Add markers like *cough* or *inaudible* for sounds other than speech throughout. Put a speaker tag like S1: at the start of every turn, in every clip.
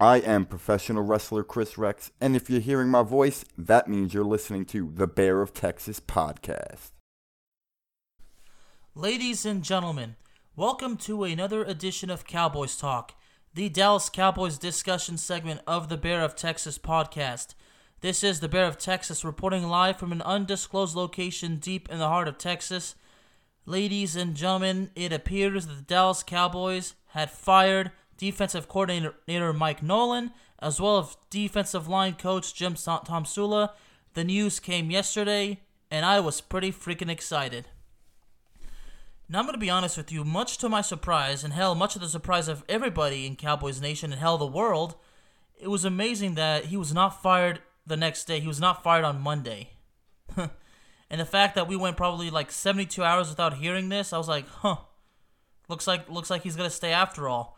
S1: I am professional wrestler Chris Rex, and if you're hearing my voice, that means you're listening to the Bear of Texas podcast.
S2: Ladies and gentlemen, welcome to another edition of Cowboys Talk, the Dallas Cowboys discussion segment of the Bear of Texas podcast. This is the Bear of Texas reporting live from an undisclosed location deep in the heart of Texas. Ladies and gentlemen, it appears that the Dallas Cowboys had fired defensive coordinator Mike Nolan, as well as defensive line coach Jim Tomsula. The news came yesterday, and I was pretty freaking excited. Now, I'm going to be honest with you, much to my surprise, and hell, much of the surprise of everybody in Cowboys Nation and hell, the world, it was amazing that he was not fired the next day. He was not fired on Monday. *laughs* and the fact that we went probably like 72 hours without hearing this, I was like, huh, looks like looks like he's to stay after all.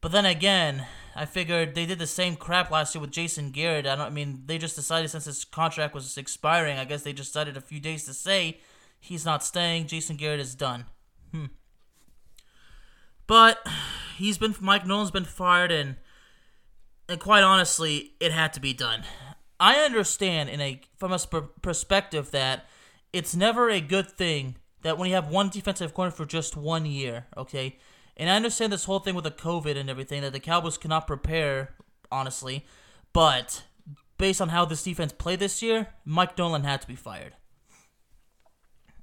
S2: But then again, I figured they did the same crap last year with Jason Garrett. I don't I mean they just decided since his contract was expiring, I guess they just decided a few days to say he's not staying. Jason Garrett is done. Hmm. But he's been Mike Nolan's been fired and and quite honestly, it had to be done. I understand in a from a perspective that it's never a good thing that when you have one defensive corner for just one year, okay? And I understand this whole thing with the COVID and everything that the Cowboys cannot prepare, honestly. But based on how this defense played this year, Mike Nolan had to be fired.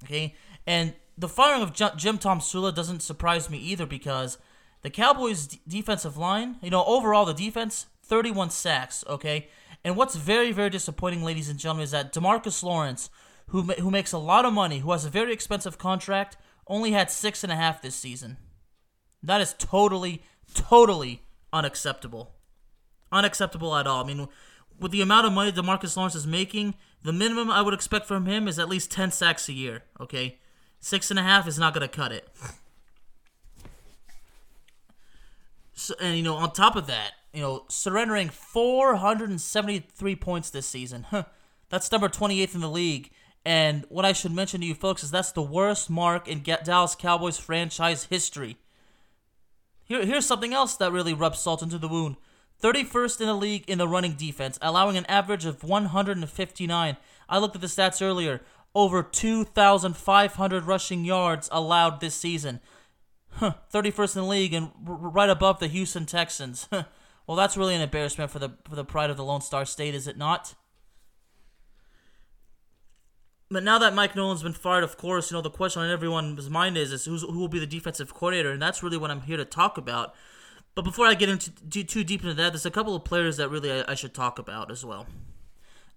S2: Okay, and the firing of Jim Tomsula doesn't surprise me either because the Cowboys' d- defensive line, you know, overall the defense, 31 sacks. Okay, and what's very very disappointing, ladies and gentlemen, is that Demarcus Lawrence, who who makes a lot of money, who has a very expensive contract, only had six and a half this season. That is totally, totally unacceptable. Unacceptable at all. I mean, with the amount of money Demarcus Lawrence is making, the minimum I would expect from him is at least 10 sacks a year, okay? Six and a half is not going to cut it. So, and, you know, on top of that, you know, surrendering 473 points this season. Huh, that's number 28th in the league. And what I should mention to you folks is that's the worst mark in Dallas Cowboys franchise history. Here, here's something else that really rubs salt into the wound. 31st in the league in the running defense, allowing an average of 159. I looked at the stats earlier. Over 2,500 rushing yards allowed this season. Huh, 31st in the league and r- right above the Houston Texans. *laughs* well, that's really an embarrassment for the for the pride of the Lone Star State, is it not? But now that Mike Nolan's been fired, of course, you know the question on everyone's mind is, is who will be the defensive coordinator, and that's really what I'm here to talk about. But before I get into too, too deep into that, there's a couple of players that really I, I should talk about as well.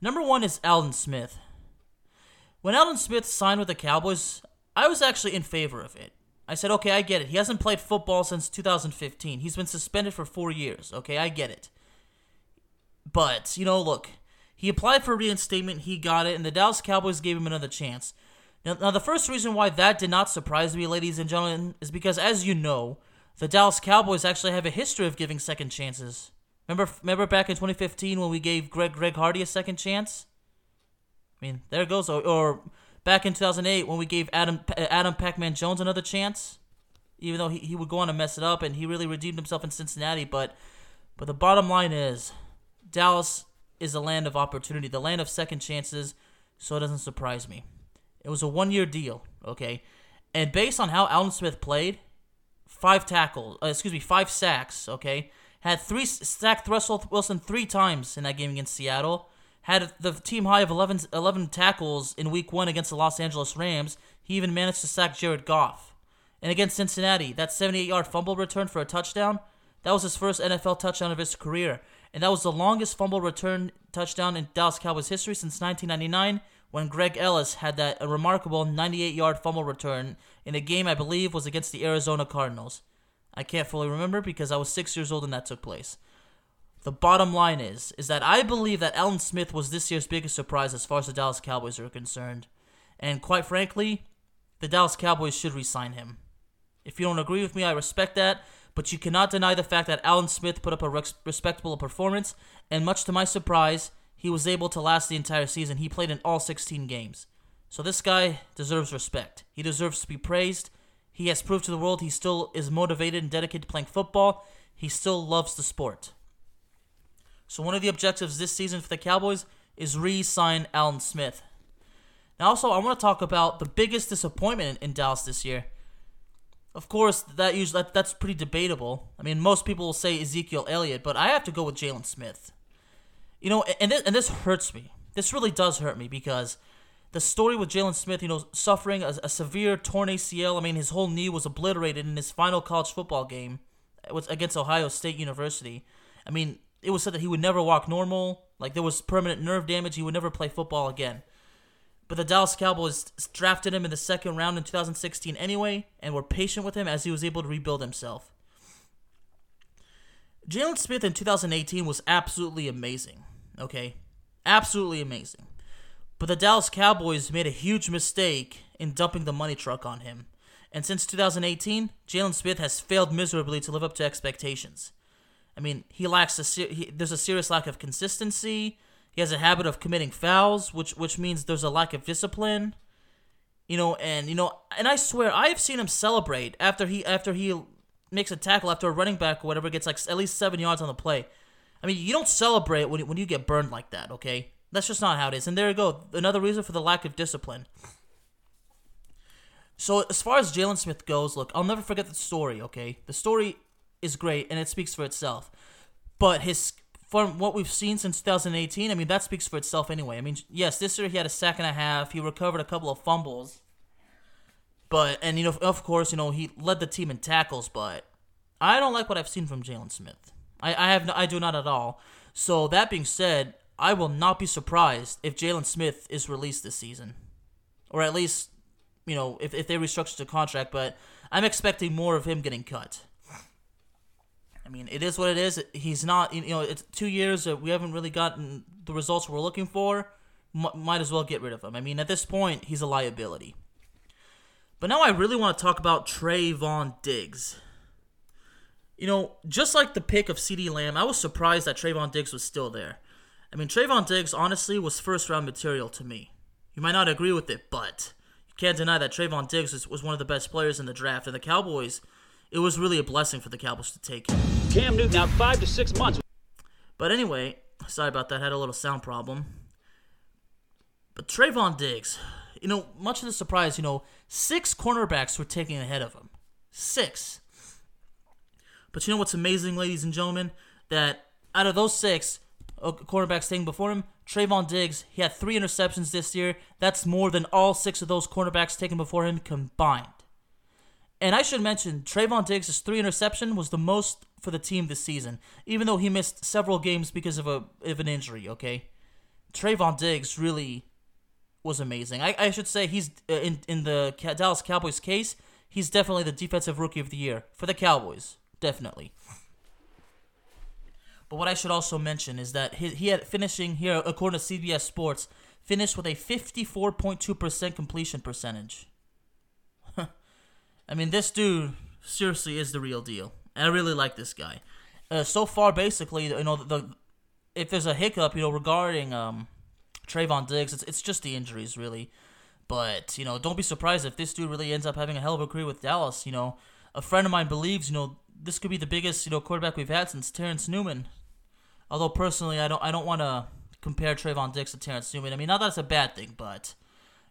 S2: Number one is Aldon Smith. When Aldon Smith signed with the Cowboys, I was actually in favor of it. I said, okay, I get it. He hasn't played football since 2015. He's been suspended for four years. Okay, I get it. But, you know, look, he applied for reinstatement, he got it, and the Dallas Cowboys gave him another chance. Now, now, the first reason why that did not surprise me, ladies and gentlemen, is because, as you know, the Dallas Cowboys actually have a history of giving second chances. Remember, remember back in 2015 when we gave Greg Greg Hardy a second chance? I mean, there it goes. Or, or back in 2008 when we gave Adam uh, Adam Pac-Man Jones another chance, even though he, he would go on to mess it up, and he really redeemed himself in Cincinnati. But but the bottom line is, Dallas is a land of opportunity, the land of second chances, so it doesn't surprise me. It was a one year deal, okay? And based on how Aldon Smith played, five tackles, uh, excuse me, five sacks, okay? Had three sacked Russell Wilson three times in that game against Seattle. Had the team high of 11, 11 tackles in week one against the Los Angeles Rams. He even managed to sack Jared Goff. And against Cincinnati, that 78 yard fumble return for a touchdown, that was his first NFL touchdown of his career and that was the longest fumble return touchdown in Dallas Cowboys history since 1999 when Greg Ellis had that remarkable 98-yard fumble return in a game I believe was against the Arizona Cardinals. I can't fully remember because I was 6 years old when that took place. The bottom line is is that I believe that Aldon Smith was this year's biggest surprise as far as the Dallas Cowboys are concerned. And quite frankly, the Dallas Cowboys should re-sign him. If you don't agree with me, I respect that, but you cannot deny the fact that Aldon Smith put up a respectable performance, and much to my surprise, he was able to last the entire season. He played in all 16 games. So this guy deserves respect. He deserves to be praised. He has proved to the world he still is motivated and dedicated to playing football. He still loves the sport. So one of the objectives this season for the Cowboys is re-sign Aldon Smith. Now, also, I want to talk about the biggest disappointment in, in Dallas this year. Of course, that usually that, that's pretty debatable. I mean, most people will say Ezekiel Elliott, but I have to go with Jaylon Smith. You know, and this, and this hurts me. This really does hurt me because the story with Jaylon Smith, you know, suffering a, a, severe torn ACL. I mean, his whole knee was obliterated in his final college football game uh, it was against Ohio State University. I mean, it was said that he would never walk normal. Like there was permanent nerve damage. He would never play football again. But the Dallas Cowboys drafted him in the second round in 2016 anyway, and were patient with him as he was able to rebuild himself. Jaylon Smith in 2018 was absolutely amazing. Okay, absolutely amazing. But the Dallas Cowboys made a huge mistake in dumping the money truck on him. And since 2018, Jaylon Smith has failed miserably to live up to expectations. I mean, he lacks a ser- he, there's a serious lack of consistency. He has a habit of committing fouls, which which means there's a lack of discipline. You know, and you know, and I swear I have seen him celebrate after he after he makes a tackle after a running back or whatever gets like at least seven yards on the play. I mean, you don't celebrate when when you get burned like that, okay? That's just not how it is. And there you go. Another reason for the lack of discipline. So as far as Jaylon Smith goes, look, I'll never forget the story, okay? The story is great and it speaks for itself. But his from what we've seen since 2018, I mean that speaks for itself anyway. I mean, yes, this year he had a sack and a half. He recovered a couple of fumbles. But and you know, of course, you know, he led the team in tackles, but I don't like what I've seen from Jaylon Smith. I, I have no, I do not at all. So that being said, I will not be surprised if Jaylon Smith is released this season, or at least, you know, if, if they restructure the contract. But I'm expecting more of him getting cut. I mean, it is what it is. He's not, you know, it's two years that we haven't really gotten the results we're looking for. M- might as well get rid of him. I mean, at this point, he's a liability. But now I really want to talk about Trevon Diggs. You know, just like the pick of CeeDee Lamb, I was surprised that Trevon Diggs was still there. I mean, Trevon Diggs honestly was first round material to me. You might not agree with it, but you can't deny that Trevon Diggs was, was one of the best players in the draft, and the Cowboys, it was really a blessing for the Cowboys to take him.
S3: Cam Newton out five to six months.
S2: But anyway, sorry about that. Had a little sound problem. But Trevon Diggs, you know, much of the surprise, you know, six cornerbacks were taken ahead of him. Six. But you know what's amazing, ladies and gentlemen? That out of those six, uh, cornerbacks taken before him, Trevon Diggs, he had three interceptions this year. That's more than all six of those cornerbacks taken before him combined. And I should mention, Trevon Diggs' three interception was the most for the team this season, even though he missed several games because of a of an injury. Okay, Trevon Diggs really was amazing. I, I should say he's uh, in in the Dallas Cowboys case. He's definitely the defensive rookie of the year for the Cowboys, definitely. But what I should also mention is that he, he had finishing here, according to CBS Sports, finished with a 54.2% completion percentage. I mean, this dude seriously is the real deal. I really like this guy. Uh, so far, basically, you know, the, the, if there's a hiccup, you know, regarding um, Trevon Diggs, it's, it's just the injuries, really. But, you know, don't be surprised if this dude really ends up having a hell of a career with Dallas. You know, a friend of mine believes, you know, this could be the biggest, you know, quarterback we've had since Terrence Newman. Although personally, I don't, I don't want to compare Trevon Diggs to Terrence Newman. I mean, not that it's a bad thing, but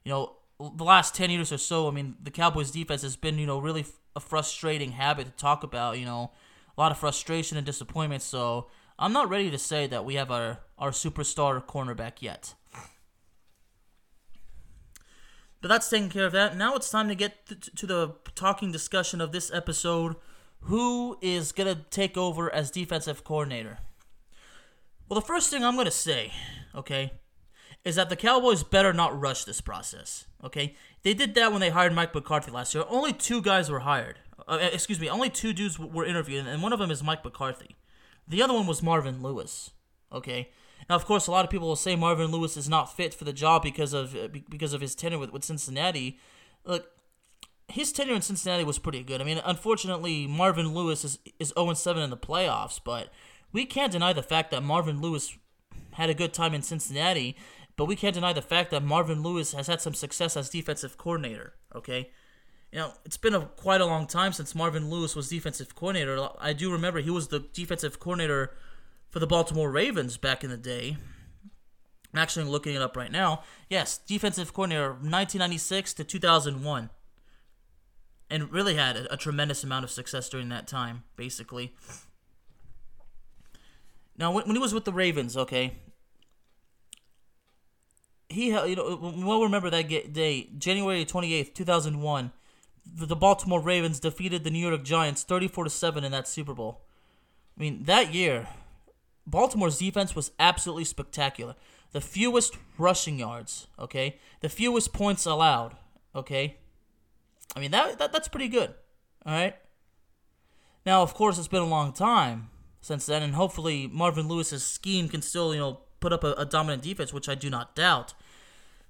S2: you know, the last 10 years or so, I mean, the Cowboys defense has been, you know, really a frustrating habit to talk about, you know, a lot of frustration and disappointment. So I'm not ready to say that we have our, our superstar cornerback yet. But that's taking care of that. Now it's time to get to the talking discussion of this episode. Who is going to take over as defensive coordinator? Well, the first thing I'm going to say, okay, is that the Cowboys better not rush this process. Okay, they did that when they hired Mike McCarthy last year. Only two guys were hired. Uh, uh excuse me, only two dudes were interviewed, and one of them is Mike McCarthy. The other one was Marvin Lewis. Okay. Now, of course, a lot of people will say Marvin Lewis is not fit for the job because of uh, because of his tenure with, with Cincinnati. Look, his tenure in Cincinnati was pretty good. I mean, unfortunately, Marvin Lewis is is 0 7 in the playoffs, but we can't deny the fact that Marvin Lewis had a good time in Cincinnati but we can't deny the fact that Marvin Lewis has had some success as defensive coordinator. Okay, you know it's been a quite a long time since Marvin Lewis was defensive coordinator. I do remember he was the defensive coordinator for the Baltimore Ravens back in the day. I'm actually looking it up right now. Yes, defensive coordinator 1996 to 2001. And really had a, a tremendous amount of success during that time, basically. Now, when, when he was with the Ravens, okay, he you know we'll remember that day, January 28th, 2001. The Baltimore Ravens defeated the New York Giants 34 to 7 in that Super Bowl. I mean, that year, Baltimore's defense was absolutely spectacular. The fewest rushing yards, okay? The fewest points allowed, okay? I mean, that, that that's pretty good. All right? Now, of course, it's been a long time since then and hopefully Marvin Lewis's scheme can still, you know, put up a, a dominant defense, which I do not doubt.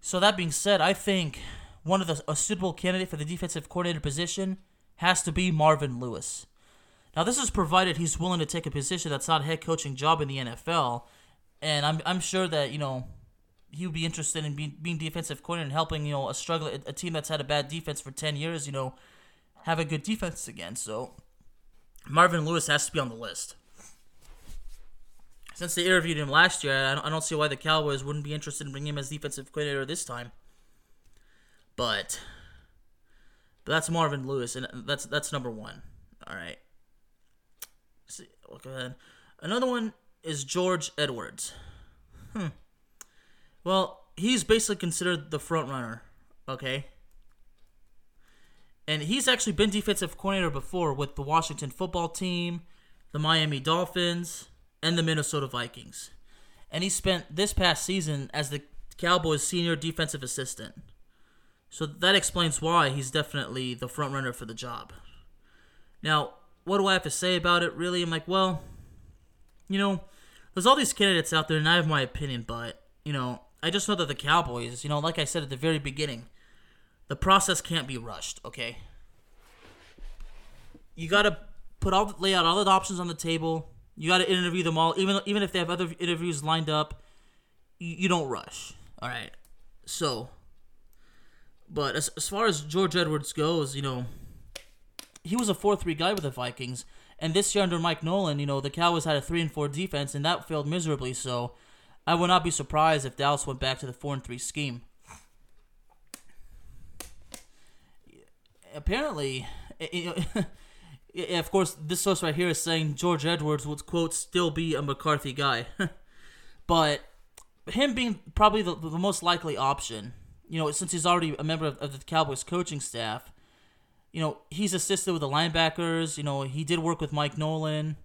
S2: So that being said, I think one of the a suitable candidate for the defensive coordinator position has to be Marvin Lewis. Now, this is provided he's willing to take a position that's not a head coaching job in the NFL, and I'm I'm sure that you know he would be interested in being, being defensive coordinator and helping you know a struggle a team that's had a bad defense for ten years, you know, have a good defense again. So Marvin Lewis has to be on the list. Since they interviewed him last year, I don't, I don't see why the Cowboys wouldn't be interested in bringing him as defensive coordinator this time. But, but that's Marvin Lewis, and that's that's number one. All right. See, go ahead. Another one is George Edwards. Hmm. Well, he's basically considered the front runner. Okay. And he's actually been defensive coordinator before with the Washington football team, the Miami Dolphins, and the Minnesota Vikings. And he spent this past season as the Cowboys' senior defensive assistant. So that explains why he's definitely the front runner for the job. Now, what do I have to say about it? Really, I'm like, well, you know, there's all these candidates out there, and I have my opinion, but you know, I just know that the Cowboys, you know, like I said at the very beginning, the process can't be rushed. Okay, you gotta put all lay out all the options on the table. You got to interview them all, even even if they have other interviews lined up. You, you don't rush. All right. So, but as as far as George Edwards goes, you know, he was a four three guy with the Vikings, and this year under Mike Nolan, you know, the Cowboys had a three and four defense, and that failed miserably. So, I would not be surprised if Dallas went back to the four and three scheme. Apparently, *laughs* of course, this source right here is saying George Edwards would quote still be a McCarthy guy, *laughs* but him being probably the, the most likely option, you know, since he's already a member of, of the Cowboys coaching staff, you know, he's assisted with the linebackers. You know, he did work with Mike Nolan,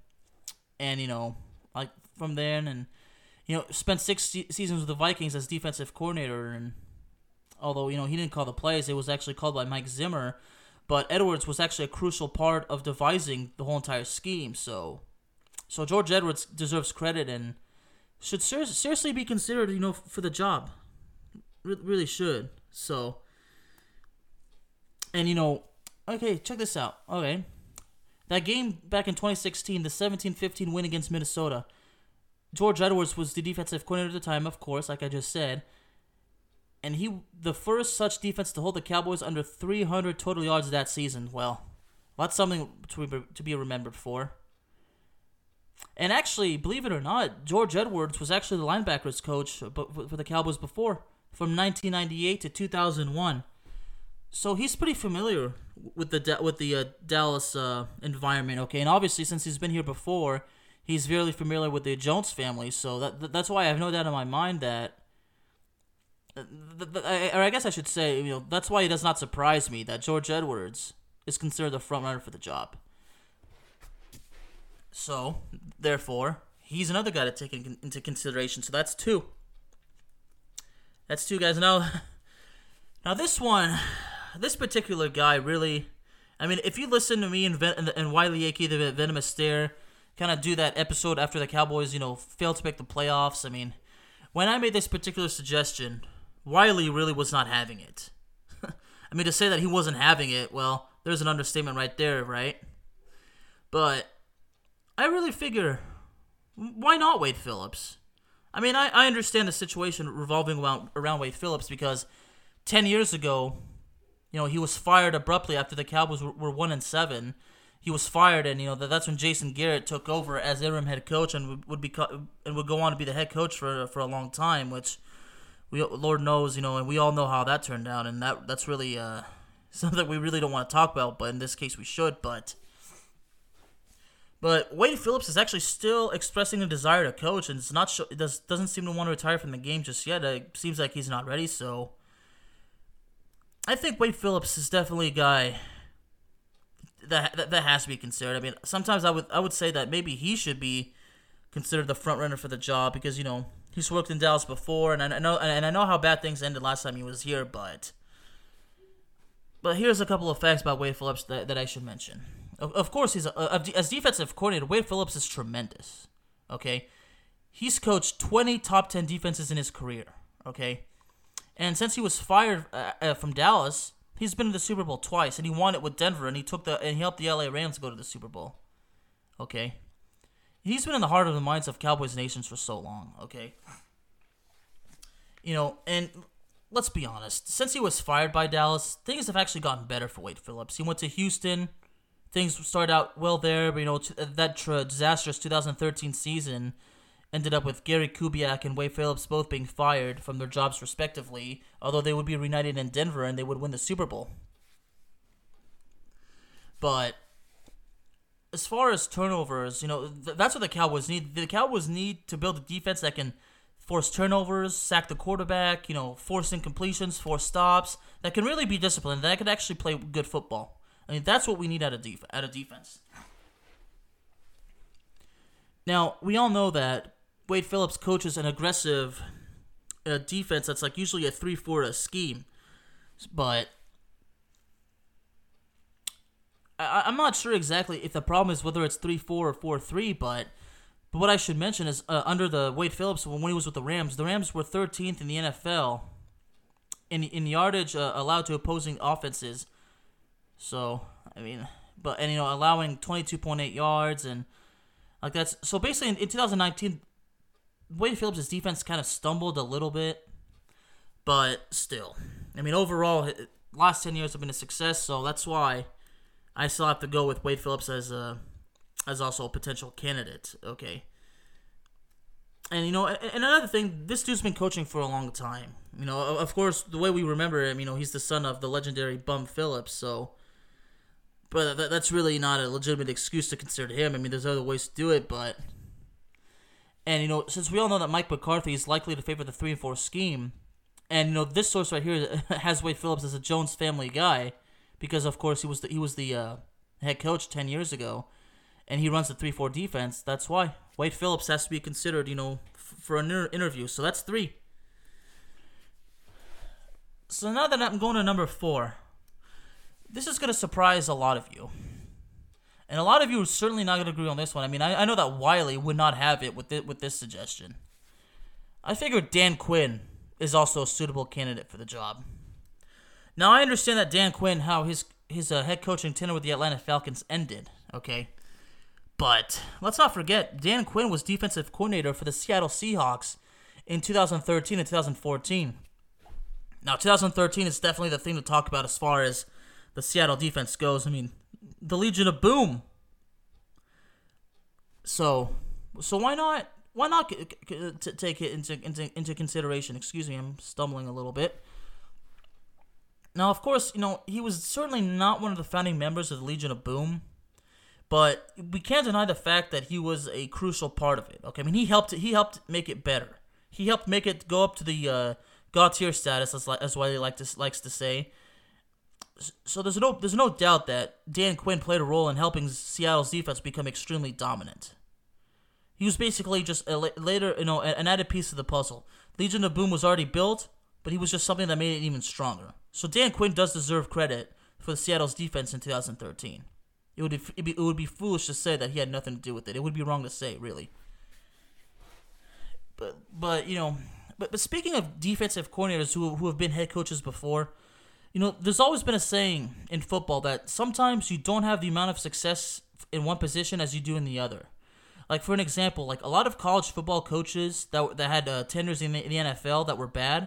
S2: and you know, like from then, and you know, spent six se- seasons with the Vikings as defensive coordinator. And although you know he didn't call the plays, it was actually called by Mike Zimmer. But Edwards was actually a crucial part of devising the whole entire scheme. So, so George Edwards deserves credit and should ser- seriously be considered, you know, for the job. Re- really should. So, and you know, okay, check this out. Okay, that game back in 2016, the 17-15 win against Minnesota. George Edwards was the defensive coordinator at the time, of course, like I just said and he the first such defense to hold the Cowboys under 300 total yards that season. Well, that's something to be, to be remembered for. And actually, believe it or not, George Edwards was actually the linebackers coach for the Cowboys before, from 1998 to 2001. So he's pretty familiar with the with the uh, Dallas uh, environment. Okay, and obviously since he's been here before, he's very familiar with the Jones family. So that that's why I have no doubt in my mind that or I guess I should say, you know, that's why it does not surprise me that George Edwards is considered the front runner for the job. So, therefore, he's another guy to take into consideration. So that's two. That's two guys. Now, *laughs* now this one, this particular guy really, I mean, if you listen to me and, and, and Wiley Akey, the Venomous Stare, kind of do that episode after the Cowboys, you know, failed to make the playoffs. I mean, when I made this particular suggestion, Wiley really was not having it. *laughs* I mean, to say that he wasn't having it, well, there's an understatement right there, right? But I really figure, why not Wade Phillips? I mean, I, I understand the situation revolving around, around Wade Phillips because 10 years ago, you know, he was fired abruptly after the Cowboys were, were 1 and 7. he was fired, and you know that that's when Jason Garrett took over as interim head coach and would, would be and would go on to be the head coach for for a long time, which we Lord knows, you know, and we all know how that turned out, and that that's really uh, *laughs* something we really don't want to talk about, but in this case we should. But but Wade Phillips is actually still expressing a desire to coach, and it's not sh- it does doesn't seem to want to retire from the game just yet. It seems like he's not ready, so I think Wade Phillips is definitely a guy that, that that has to be considered. I mean, sometimes I would I would say that maybe he should be considered the front runner for the job because you know he's worked in Dallas before, and I know and I know how bad things ended last time he was here, but but here's a couple of facts about Wade Phillips that, that I should mention. Of, of course, he's a, a, as defensive coordinator. Wade Phillips is tremendous. Okay, he's coached 20 top 10 defenses in his career. Okay, and since he was fired uh, uh, from Dallas, he's been in the Super Bowl twice, and he won it with Denver, and he took the and he helped the LA Rams go to the Super Bowl. Okay, he's been in the heart of the minds of Cowboys nations for so long. Okay, you know, and let's be honest, since he was fired by Dallas, things have actually gotten better for Wade Phillips. He went to Houston. Things started out well there, but you know that disastrous 2013 season ended up with Gary Kubiak and Wade Phillips both being fired from their jobs respectively, although they would be reunited in Denver and they would win the Super Bowl. But as far as turnovers, you know, th- that's what the Cowboys need. The Cowboys need to build a defense that can force turnovers, sack the quarterback, you know, force incompletions, force stops, that can really be disciplined, that can actually play good football. I mean, that's what we need out of, def- out of defense. Now, we all know that Wade Phillips coaches an aggressive uh, defense that's like usually a 3 4 scheme. But I, I'm not sure exactly if the problem is whether it's 3 4 or 4 3, but. But what I should mention is uh, under the Wade Phillips when he was with the Rams, the Rams were 13th in the NFL in in yardage uh, allowed to opposing offenses. So I mean, but and you know allowing 22.8 yards and like that's so basically in, in 2019 Wade Phillips' defense kind of stumbled a little bit, but still, I mean, overall, last ten years have been a success. So that's why I still have to go with Wade Phillips as a as also a potential candidate. Okay. And you know, and another thing, this dude's been coaching for a long time. You know, of course, the way we remember him, you know, he's the son of the legendary Bum Phillips. So, but that's really not a legitimate excuse to consider him. I mean, there's other ways to do it, but and you know, since we all know that Mike McCarthy is likely to favor the three and four scheme, and you know this source right here *laughs* has Wade Phillips as a Jones family guy, because of course he was the, he was the uh, head coach ten years ago, and he runs the three four defense. That's why Wade Phillips has to be considered, you know, f- for an inter- interview. So that's three. So now that I'm going to number four, this is gonna surprise a lot of you. And a lot of you are certainly not going to agree on this one. I mean, I, I know that Wiley would not have it with it, with this suggestion. I figured Dan Quinn is also a suitable candidate for the job. Now I understand that Dan Quinn, how his his uh, head coaching tenure with the Atlanta Falcons ended. Okay, but let's not forget Dan Quinn was defensive coordinator for the Seattle Seahawks in 2013 and 2014. Now 2013 is definitely the thing to talk about as far as the Seattle defense goes. I mean, the Legion of Boom. So, so why not? Why not take it into, into into consideration? Excuse me, I'm stumbling a little bit. Now, of course, you know he was certainly not one of the founding members of the Legion of Boom, but we can't deny the fact that he was a crucial part of it. Okay, I mean he helped he helped make it better. He helped make it go up to the uh, God tier status, as as Wiley to, likes to say so there's no there's no doubt that Dan Quinn played a role in helping Seattle's defense become extremely dominant. He was basically just a, later, you know, an added piece of the puzzle. Legion of Boom was already built, but he was just something that made it even stronger. So Dan Quinn does deserve credit for the Seattle's defense in 2013. It would be, it would be foolish to say that he had nothing to do with it. It would be wrong to say, really. But but you know, but but speaking of defensive coordinators who who have been head coaches before, you know, there's always been a saying in football that sometimes you don't have the amount of success in one position as you do in the other. Like for an example, like a lot of college football coaches that that had uh, tenders in the, in the, NFL that were bad,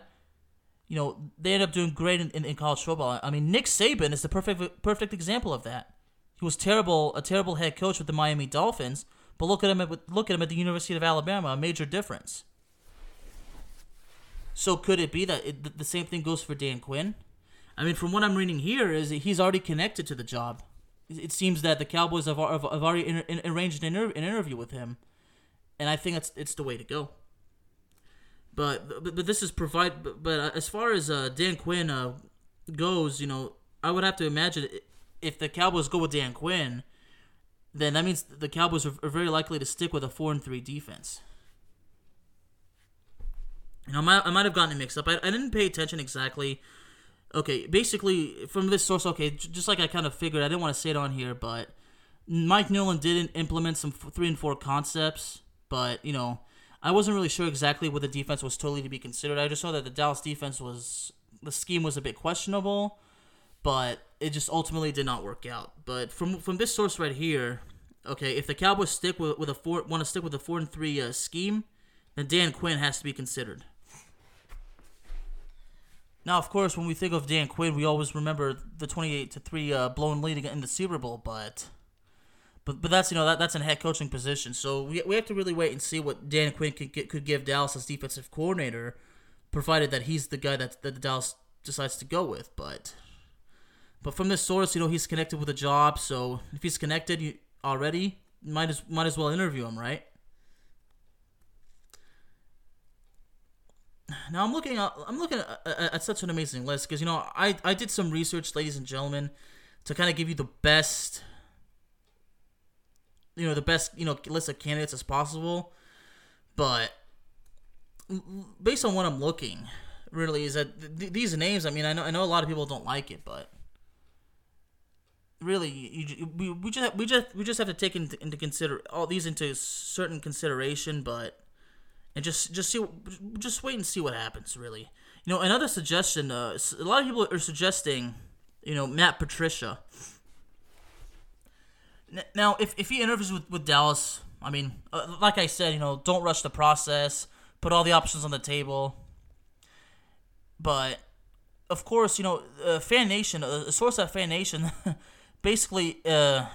S2: you know, they end up doing great in, in, in, college football. I mean, Nick Saban is the perfect perfect example of that. He was terrible, a terrible head coach with the Miami Dolphins. But look at him at look at him at the University of Alabama, a major difference. So could it be that it, the same thing goes for Dan Quinn? I mean, from what I'm reading here, is he's already connected to the job. It seems that the Cowboys have, have, have already in, in, arranged an, inter, an interview with him, and I think that's it's the way to go. But but, but this is provide. But, but uh, as far as uh, Dan Quinn uh, goes, you know, I would have to imagine if the Cowboys go with Dan Quinn, then that means the Cowboys are, are very likely to stick with a four and three defense. You know, I might, I might have gotten it mixed up. I, I didn't pay attention exactly. Okay, basically from this source, okay, just like I kind of figured, I didn't want to say it on here, but Mike Nolan didn't implement some three and four concepts, but you know, I wasn't really sure exactly what the defense was totally to be considered. I just saw that the Dallas defense was the scheme was a bit questionable, but it just ultimately did not work out. But from from this source right here, okay, if the Cowboys stick with, with a four want to stick with a four and three uh, scheme, then Dan Quinn has to be considered. Now, of course, when we think of Dan Quinn, we always remember the twenty-eight to three uh, blown lead in the Super Bowl, but. But, but that's you know that that's a head coaching position, so we, we have to really wait and see what Dan Quinn could could give Dallas as defensive coordinator, provided that he's the guy that that Dallas decides to go with. But but from this source, you know, he's connected with a job, so if he's connected you, already, might as might as well interview him, right? Now I'm looking at I'm looking at, at, at such an amazing list because you know I I did some research, ladies and gentlemen, to kind of give you the best, you know, the best you know list of candidates as possible, but based on what I'm looking, really is that th- these names. I mean, I know I know a lot of people don't like it, but really you, we, we just we just we just have to take into, into consider all these into certain consideration but and just just see just wait and see what happens really you know another suggestion uh, a lot of people are suggesting you know matt patricia now if, if he interviews with, with dallas i mean uh, like i said you know don't rush the process put all the options on the table but of course you know uh, fan nation a source at fan nation *laughs* basically uh,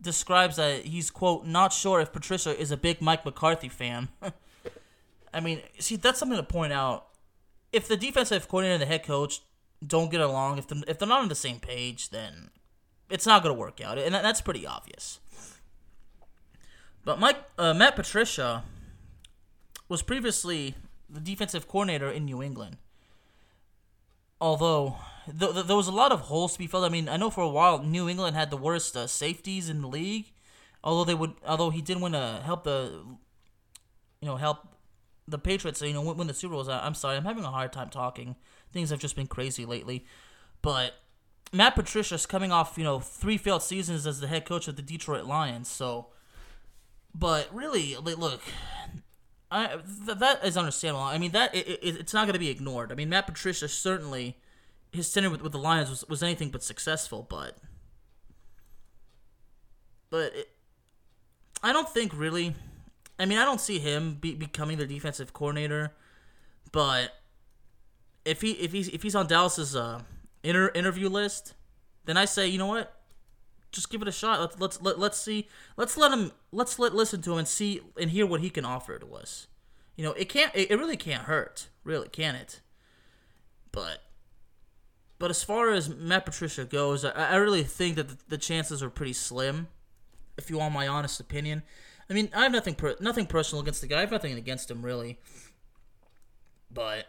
S2: describes that he's quote not sure if Patricia is a big Mike McCarthy fan. *laughs* I mean, see that's something to point out. If the defensive coordinator and the head coach don't get along, if if they're not on the same page, then it's not going to work out, and that's pretty obvious. But Mike uh, Matt Patricia was previously the defensive coordinator in New England. Although th- th- there was a lot of holes to be filled. I mean, I know for a while New England had the worst uh, safeties in the league. Although they would, although he did win to help the, you know, help the Patriots, you know, win, win the Super Bowls. I, I'm sorry, I'm having a hard time talking. Things have just been crazy lately, but Matt Patricia's coming off, you know, three failed seasons as the head coach of the Detroit Lions. So, but really, look, I th- that is understandable. I mean, that it, it, it's not going to be ignored. I mean, Matt Patricia certainly his tenure with, with the Lions was, was anything but successful, but but it, I don't think really. I mean, I don't see him be, becoming the defensive coordinator, but if he if he's if he's on Dallas's uh, inter, interview list, then I say you know what, just give it a shot. Let's let's let, let's see. Let's let him. Let's let listen to him and see and hear what he can offer to us. You know, it can't. It, it really can't hurt. Really, can it? But but as far as Matt Patricia goes, I, I really think that the, the, chances are pretty slim. If you want my honest opinion, I mean, I have nothing per, nothing personal against the guy. I have nothing against him really. But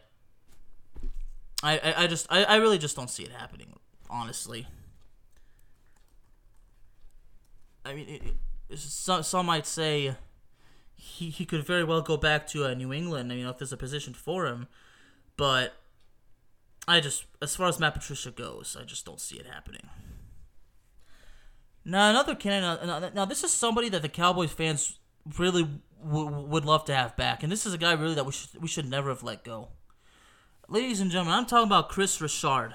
S2: I, I, I just I, I really just don't see it happening. Honestly. I mean, it, it, some some might say he he could very well go back to uh, New England. You know, if there's a position for him, but I just, as far as Matt Patricia goes, I just don't see it happening. Now another candidate. Now this is somebody that the Cowboys fans really w- would love to have back, and this is a guy really that we should we should never have let go. Ladies and gentlemen, I'm talking about Kris Richard.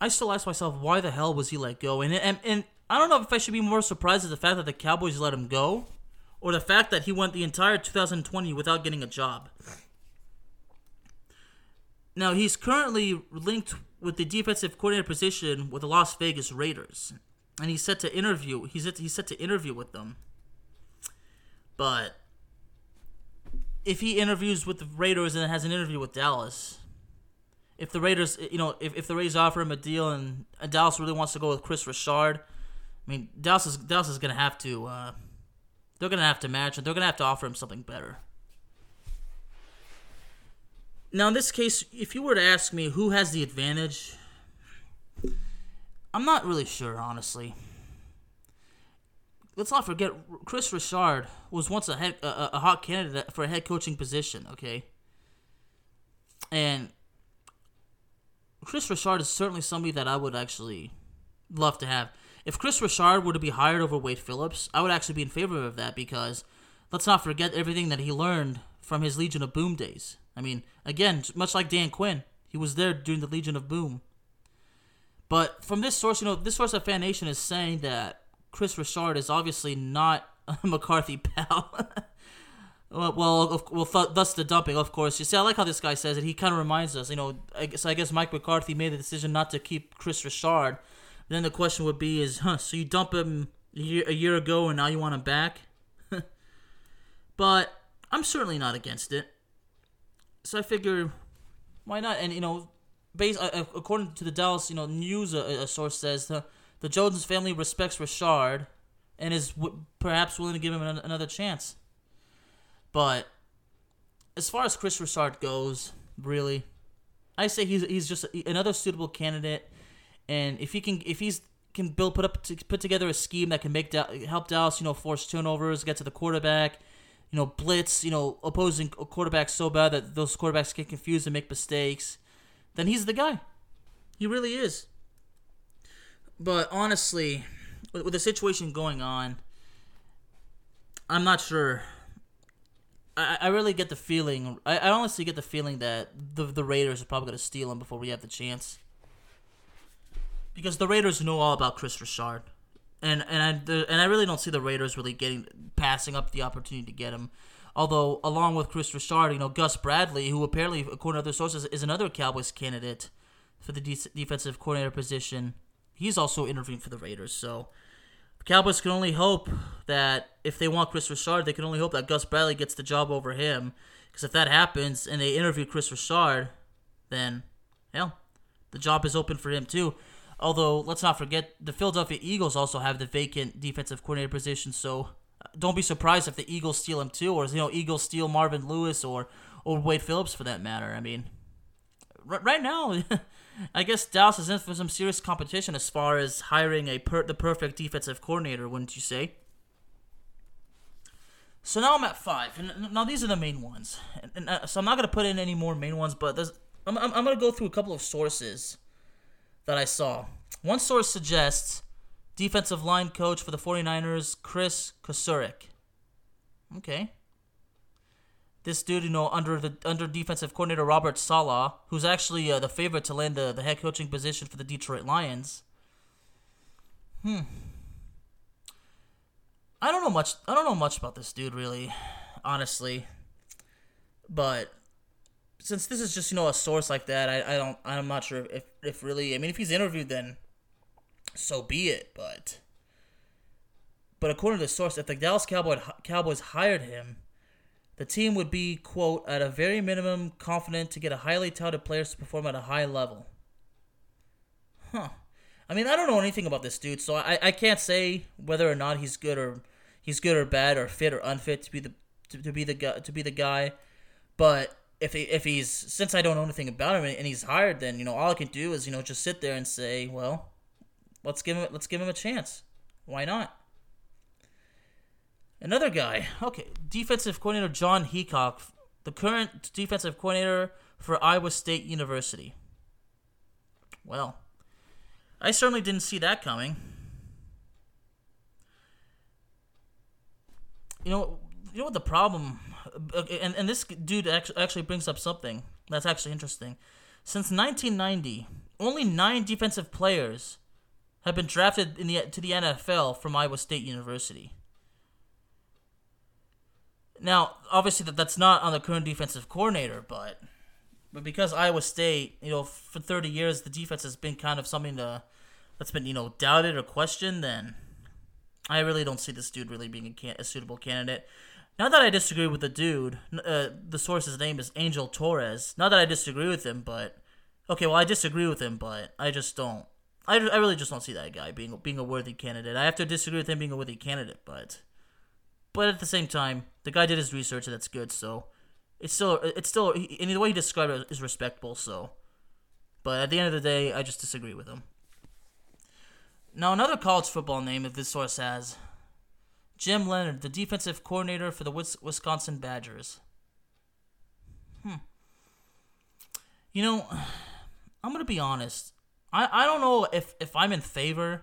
S2: I still ask myself why the hell was he let go, and and and I don't know if I should be more surprised at the fact that the Cowboys let him go, or the fact that he went the entire 2020 without getting a job. Now he's currently linked with the defensive coordinator position with the Las Vegas Raiders, and he's set to interview. He's set, he's set to interview with them. But if he interviews with the Raiders and has an interview with Dallas, if the Raiders, you know, if, if the Raiders offer him a deal and, and Dallas really wants to go with Kris Richard, I mean, Dallas is Dallas is gonna have to. Uh, they're gonna have to match, and they're gonna have to offer him something better. Now, in this case, if you were to ask me who has the advantage, I'm not really sure, honestly. Let's not forget, Kris Richard was once a, head, a, a hot candidate for a head coaching position, okay? And Kris Richard is certainly somebody that I would actually love to have. If Kris Richard were to be hired over Wade Phillips, I would actually be in favor of that because let's not forget everything that he learned from his Legion of Boom days. I mean, again, much like Dan Quinn, he was there during the Legion of Boom. But from this source, you know, this source of Fan Nation is saying that Kris Richard is obviously not *laughs* a McCarthy pal. *laughs* well, well, well th- thus the dumping, of course. You see, I like how this guy says it. He kind of reminds us, you know. I guess I guess Mike McCarthy made the decision not to keep Kris Richard. Then the question would be: Is huh? So you dump him a year, a year ago, and now you want him back? *laughs* but I'm certainly not against it. So I figure, why not? And you know, based uh, according to the Dallas, you know, news, a, a source says the Jones family respects Richard and is w- perhaps willing to give him an- another chance. But as far as Kris Richard goes, really, I say he's he's just another suitable candidate. And if he can, if he's can build put up to put together a scheme that can make help Dallas, you know, force turnovers, get to the quarterback, you know, blitz, you know, opposing quarterbacks so bad that those quarterbacks get confused and make mistakes, then he's the guy. He really is. But honestly, with, with the situation going on, I'm not sure. I, I really get the feeling. I, I honestly get the feeling that the the Raiders are probably going to steal him before we have the chance. Because the Raiders know all about Kris Richard and and I the, and I really don't see the Raiders really getting passing up the opportunity to get him. Although along with Kris Richard, you know Gus Bradley, who apparently according to other sources is another Cowboys candidate for the de- defensive coordinator position, he's also interviewing for the Raiders. So the Cowboys can only hope that if they want Kris Richard, they can only hope that Gus Bradley gets the job over him. Because if that happens and they interview Kris Richard, then hell, the job is open for him too. Although, let's not forget, the Philadelphia Eagles also have the vacant defensive coordinator position, so uh, don't be surprised if the Eagles steal him too, or you know, Eagles steal Marvin Lewis or or Wade Phillips for that matter. I mean, right now, *laughs* I guess Dallas is in for some serious competition as far as hiring a per- the perfect defensive coordinator, wouldn't you say? So now I'm at five, and now these are the main ones. And, and uh, so I'm not gonna put in any more main ones, but I'm, I'm, I'm gonna go through a couple of sources that I saw. One source suggests defensive line coach for the 49ers, Chris Kocurek. Okay. This dude, you know, under the under defensive coordinator Robert Saleh, who's actually uh, the favorite to land the, the head coaching position for the Detroit Lions. Hmm. I don't know much. I don't know much about this dude, really, honestly. But since this is just you know a source like that, I, I don't I'm not sure if if really I mean if he's interviewed then so be it. But but according to the source, if the Dallas Cowboy, Cowboys hired him, the team would be quote at a very minimum confident to get a highly touted players to perform at a high level. Huh. I mean, I don't know anything about this dude, so I, I can't say whether or not he's good or he's good or bad or fit or unfit to be the to, to be the guy to be the guy. But if he, if he's since I don't know anything about him and he's hired, then you know all I can do is you know just sit there and say, well, let's give him let's give him a chance. Why not? Another guy, okay, defensive coordinator Jon Heacock, the current defensive coordinator for Iowa State University. Well, I certainly didn't see that coming. You know, you know what the problem and, and this dude actually brings up something that's actually interesting. Since 1990, only nine defensive players have been drafted in the to the NFL from Iowa State University. Now, obviously, that that's not on the current defensive coordinator, but but because Iowa State, you know, for 30 years the defense has been kind of something to that's been you know doubted or questioned, then I really don't see this dude really being a, can- a suitable candidate. Not that I disagree with the dude. Uh, the source's name is Angel Torres. Not that I disagree with him, but okay, well I disagree with him, but I just don't. I, I really just don't see that guy being being a worthy candidate. I have to disagree with him being a worthy candidate, but but at the same time, the guy did his research and that's good. So it's still it's still and the way he described it is respectable. So, but at the end of the day, I just disagree with him. Now another college football name that this source has, Jim Leonhard, the defensive coordinator for the Wisconsin Badgers. Hmm. You know, I'm gonna be honest. I, I don't know if, if I'm in favor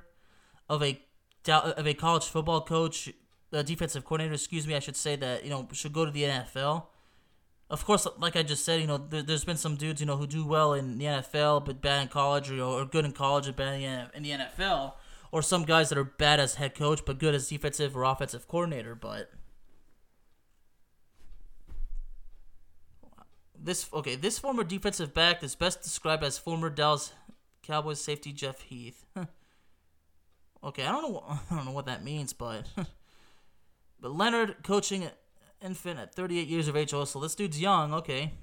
S2: of a of a college football coach, the defensive coordinator, excuse me, I should say that you know should go to the NFL. Of course, like I just said, you know, there, has been some dudes you know who do well in the NFL but bad in college, or, or good in college and bad in the NFL, or some guys that are bad as head coach but good as defensive or offensive coordinator. But this okay, this former defensive back is best described as former Dallas Cowboys safety Jeff Heath. *laughs* okay, I don't know. *laughs* I don't know what that means, but *laughs* but Leonhard coaching infant at 38 years of age. Oh, so this dude's young. Okay,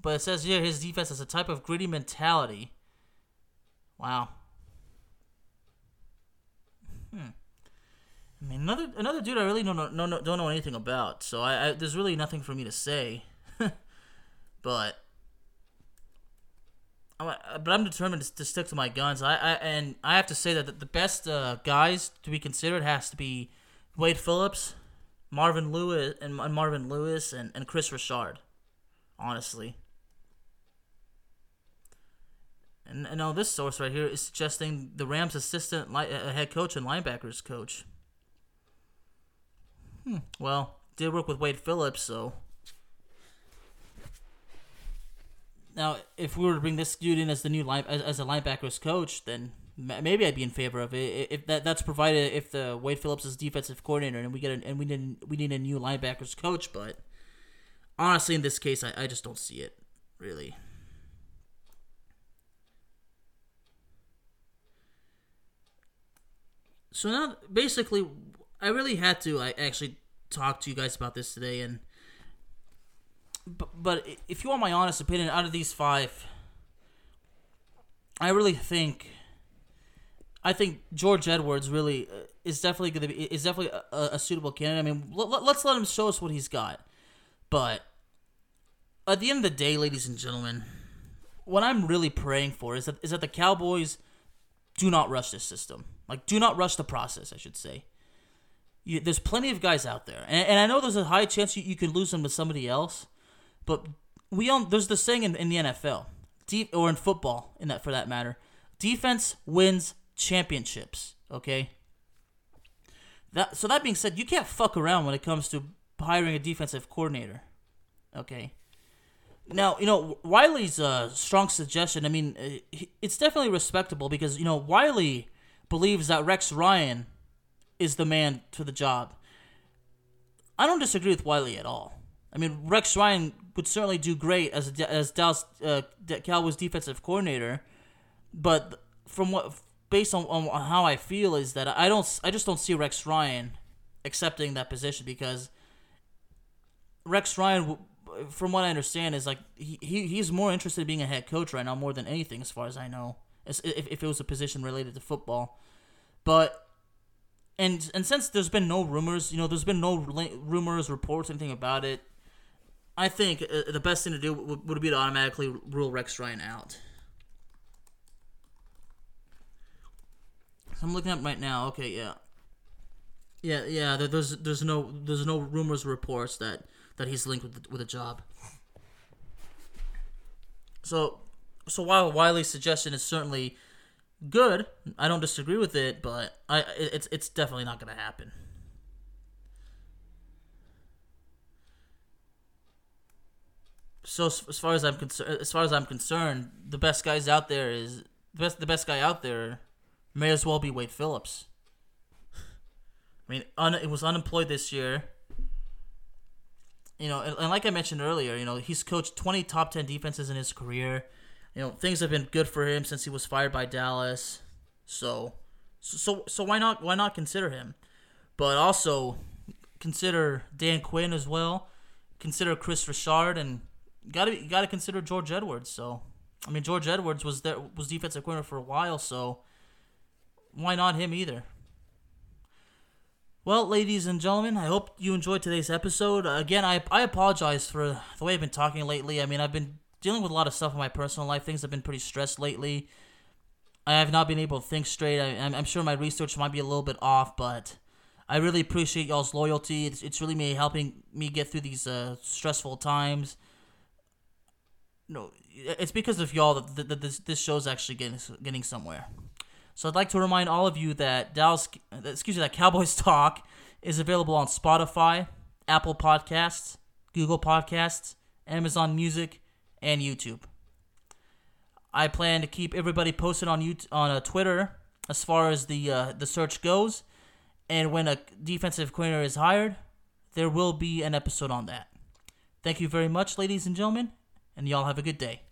S2: but it says here his defense has a type of gritty mentality. Wow. Hmm. I mean, another another dude I really don't know, no, don't know anything about. So I, I there's really nothing for me to say. *laughs* but but I'm determined to, stick to my guns. I, I and I have to say that the best uh, guys to be considered has to be Wade Phillips, Marvin Lewis, and, Marvin Lewis and, and Kris Richard. Honestly. And, and now this source right here is suggesting the Rams' assistant li- uh, head coach and linebackers coach. Hmm. Well, did work with Wade Phillips, so Now, if we were to bring this dude in as the new line as, as a linebackers coach, then maybe I'd be in favor of it. If that that's provided if the Wade Phillips is defensive coordinator and we get an, and we need we need a new linebackers coach, but honestly, in this case, I, I just don't see it really. So now, basically, I really had to I actually talk to you guys about this today, and but, but if you want my honest opinion, out of these five, I really think, I think George Edwards really uh, is definitely going to be is definitely a, a, suitable candidate. I mean, let, let's let him show us what he's got. But at the end of the day, ladies and gentlemen, what I'm really praying for is that is that the Cowboys do not rush this system. Like, do not rush the process. I should say. You, there's plenty of guys out there, and, and I know there's a high chance you, you could lose them to somebody else. But we all there's the saying in, in the NFL, deep or in football, in that for that matter, defense wins championships. Okay. That so that being said, you can't fuck around when it comes to hiring a defensive coordinator. Okay. Now you know Wiley's uh, strong suggestion. I mean, uh, it's definitely respectable because you know Wiley believes that Rex Ryan is the man for the job. I don't disagree with Wiley at all. I mean, Rex Ryan would certainly do great as as Dallas uh, Cowboys defensive coordinator, but from what based on, on how I feel is that I don't I just don't see Rex Ryan accepting that position because Rex Ryan, from what I understand, is like he, he he's more interested in being a head coach right now more than anything, as far as I know, if if it was a position related to football, but. And, and since there's been no rumors, you know, there's been no rumors, reports, anything about it. I think uh, the best thing to do would be to automatically rule Rex Ryan out. I'm looking up right now. Okay, yeah, yeah, yeah. There's there's no there's no rumors or reports that that he's linked with with a job. So so while Wiley's suggestion is certainly good, I don't disagree with it, but I it's it's definitely not going to happen. so as far as I'm concerned, as far as I'm concerned, the best guys out there is the best. The best guy out there may as well be Wade Phillips. I mean, un, it was unemployed this year. you know, and, and like I mentioned earlier, you know, he's coached 20 top 10 defenses in his career. You know, things have been good for him since he was fired by Dallas. So, so, so why not? Why not consider him? But also consider Dan Quinn as well. Consider Kris Richard, and got to got to consider George Edwards. So, I mean, George Edwards was there was defensive coordinator for a while, so why not him either? Well, ladies and gentlemen, I hope you enjoyed today's episode. Again, I, I apologize for the way I've been talking lately. I mean, I've been dealing with a lot of stuff in my personal life. Things have been pretty stressed lately. I have not been able to think straight. I, I'm, I'm sure my research might be a little bit off, but I really appreciate y'all's loyalty. It's, it's really me helping me get through these uh, stressful times. No, it's because of y'all that, that, that this, this show's actually getting getting somewhere. So I'd like to remind all of you that Dallas, excuse me, that Cowboys *laughs* Talk is available on Spotify, Apple Podcasts, Google Podcasts, Amazon Music, and YouTube. I plan to keep everybody posted on YouTube, on uh, Twitter as far as the uh, the search goes, and when a defensive coordinator is hired, there will be an episode on that. Thank you very much, ladies and gentlemen, and y'all have a good day.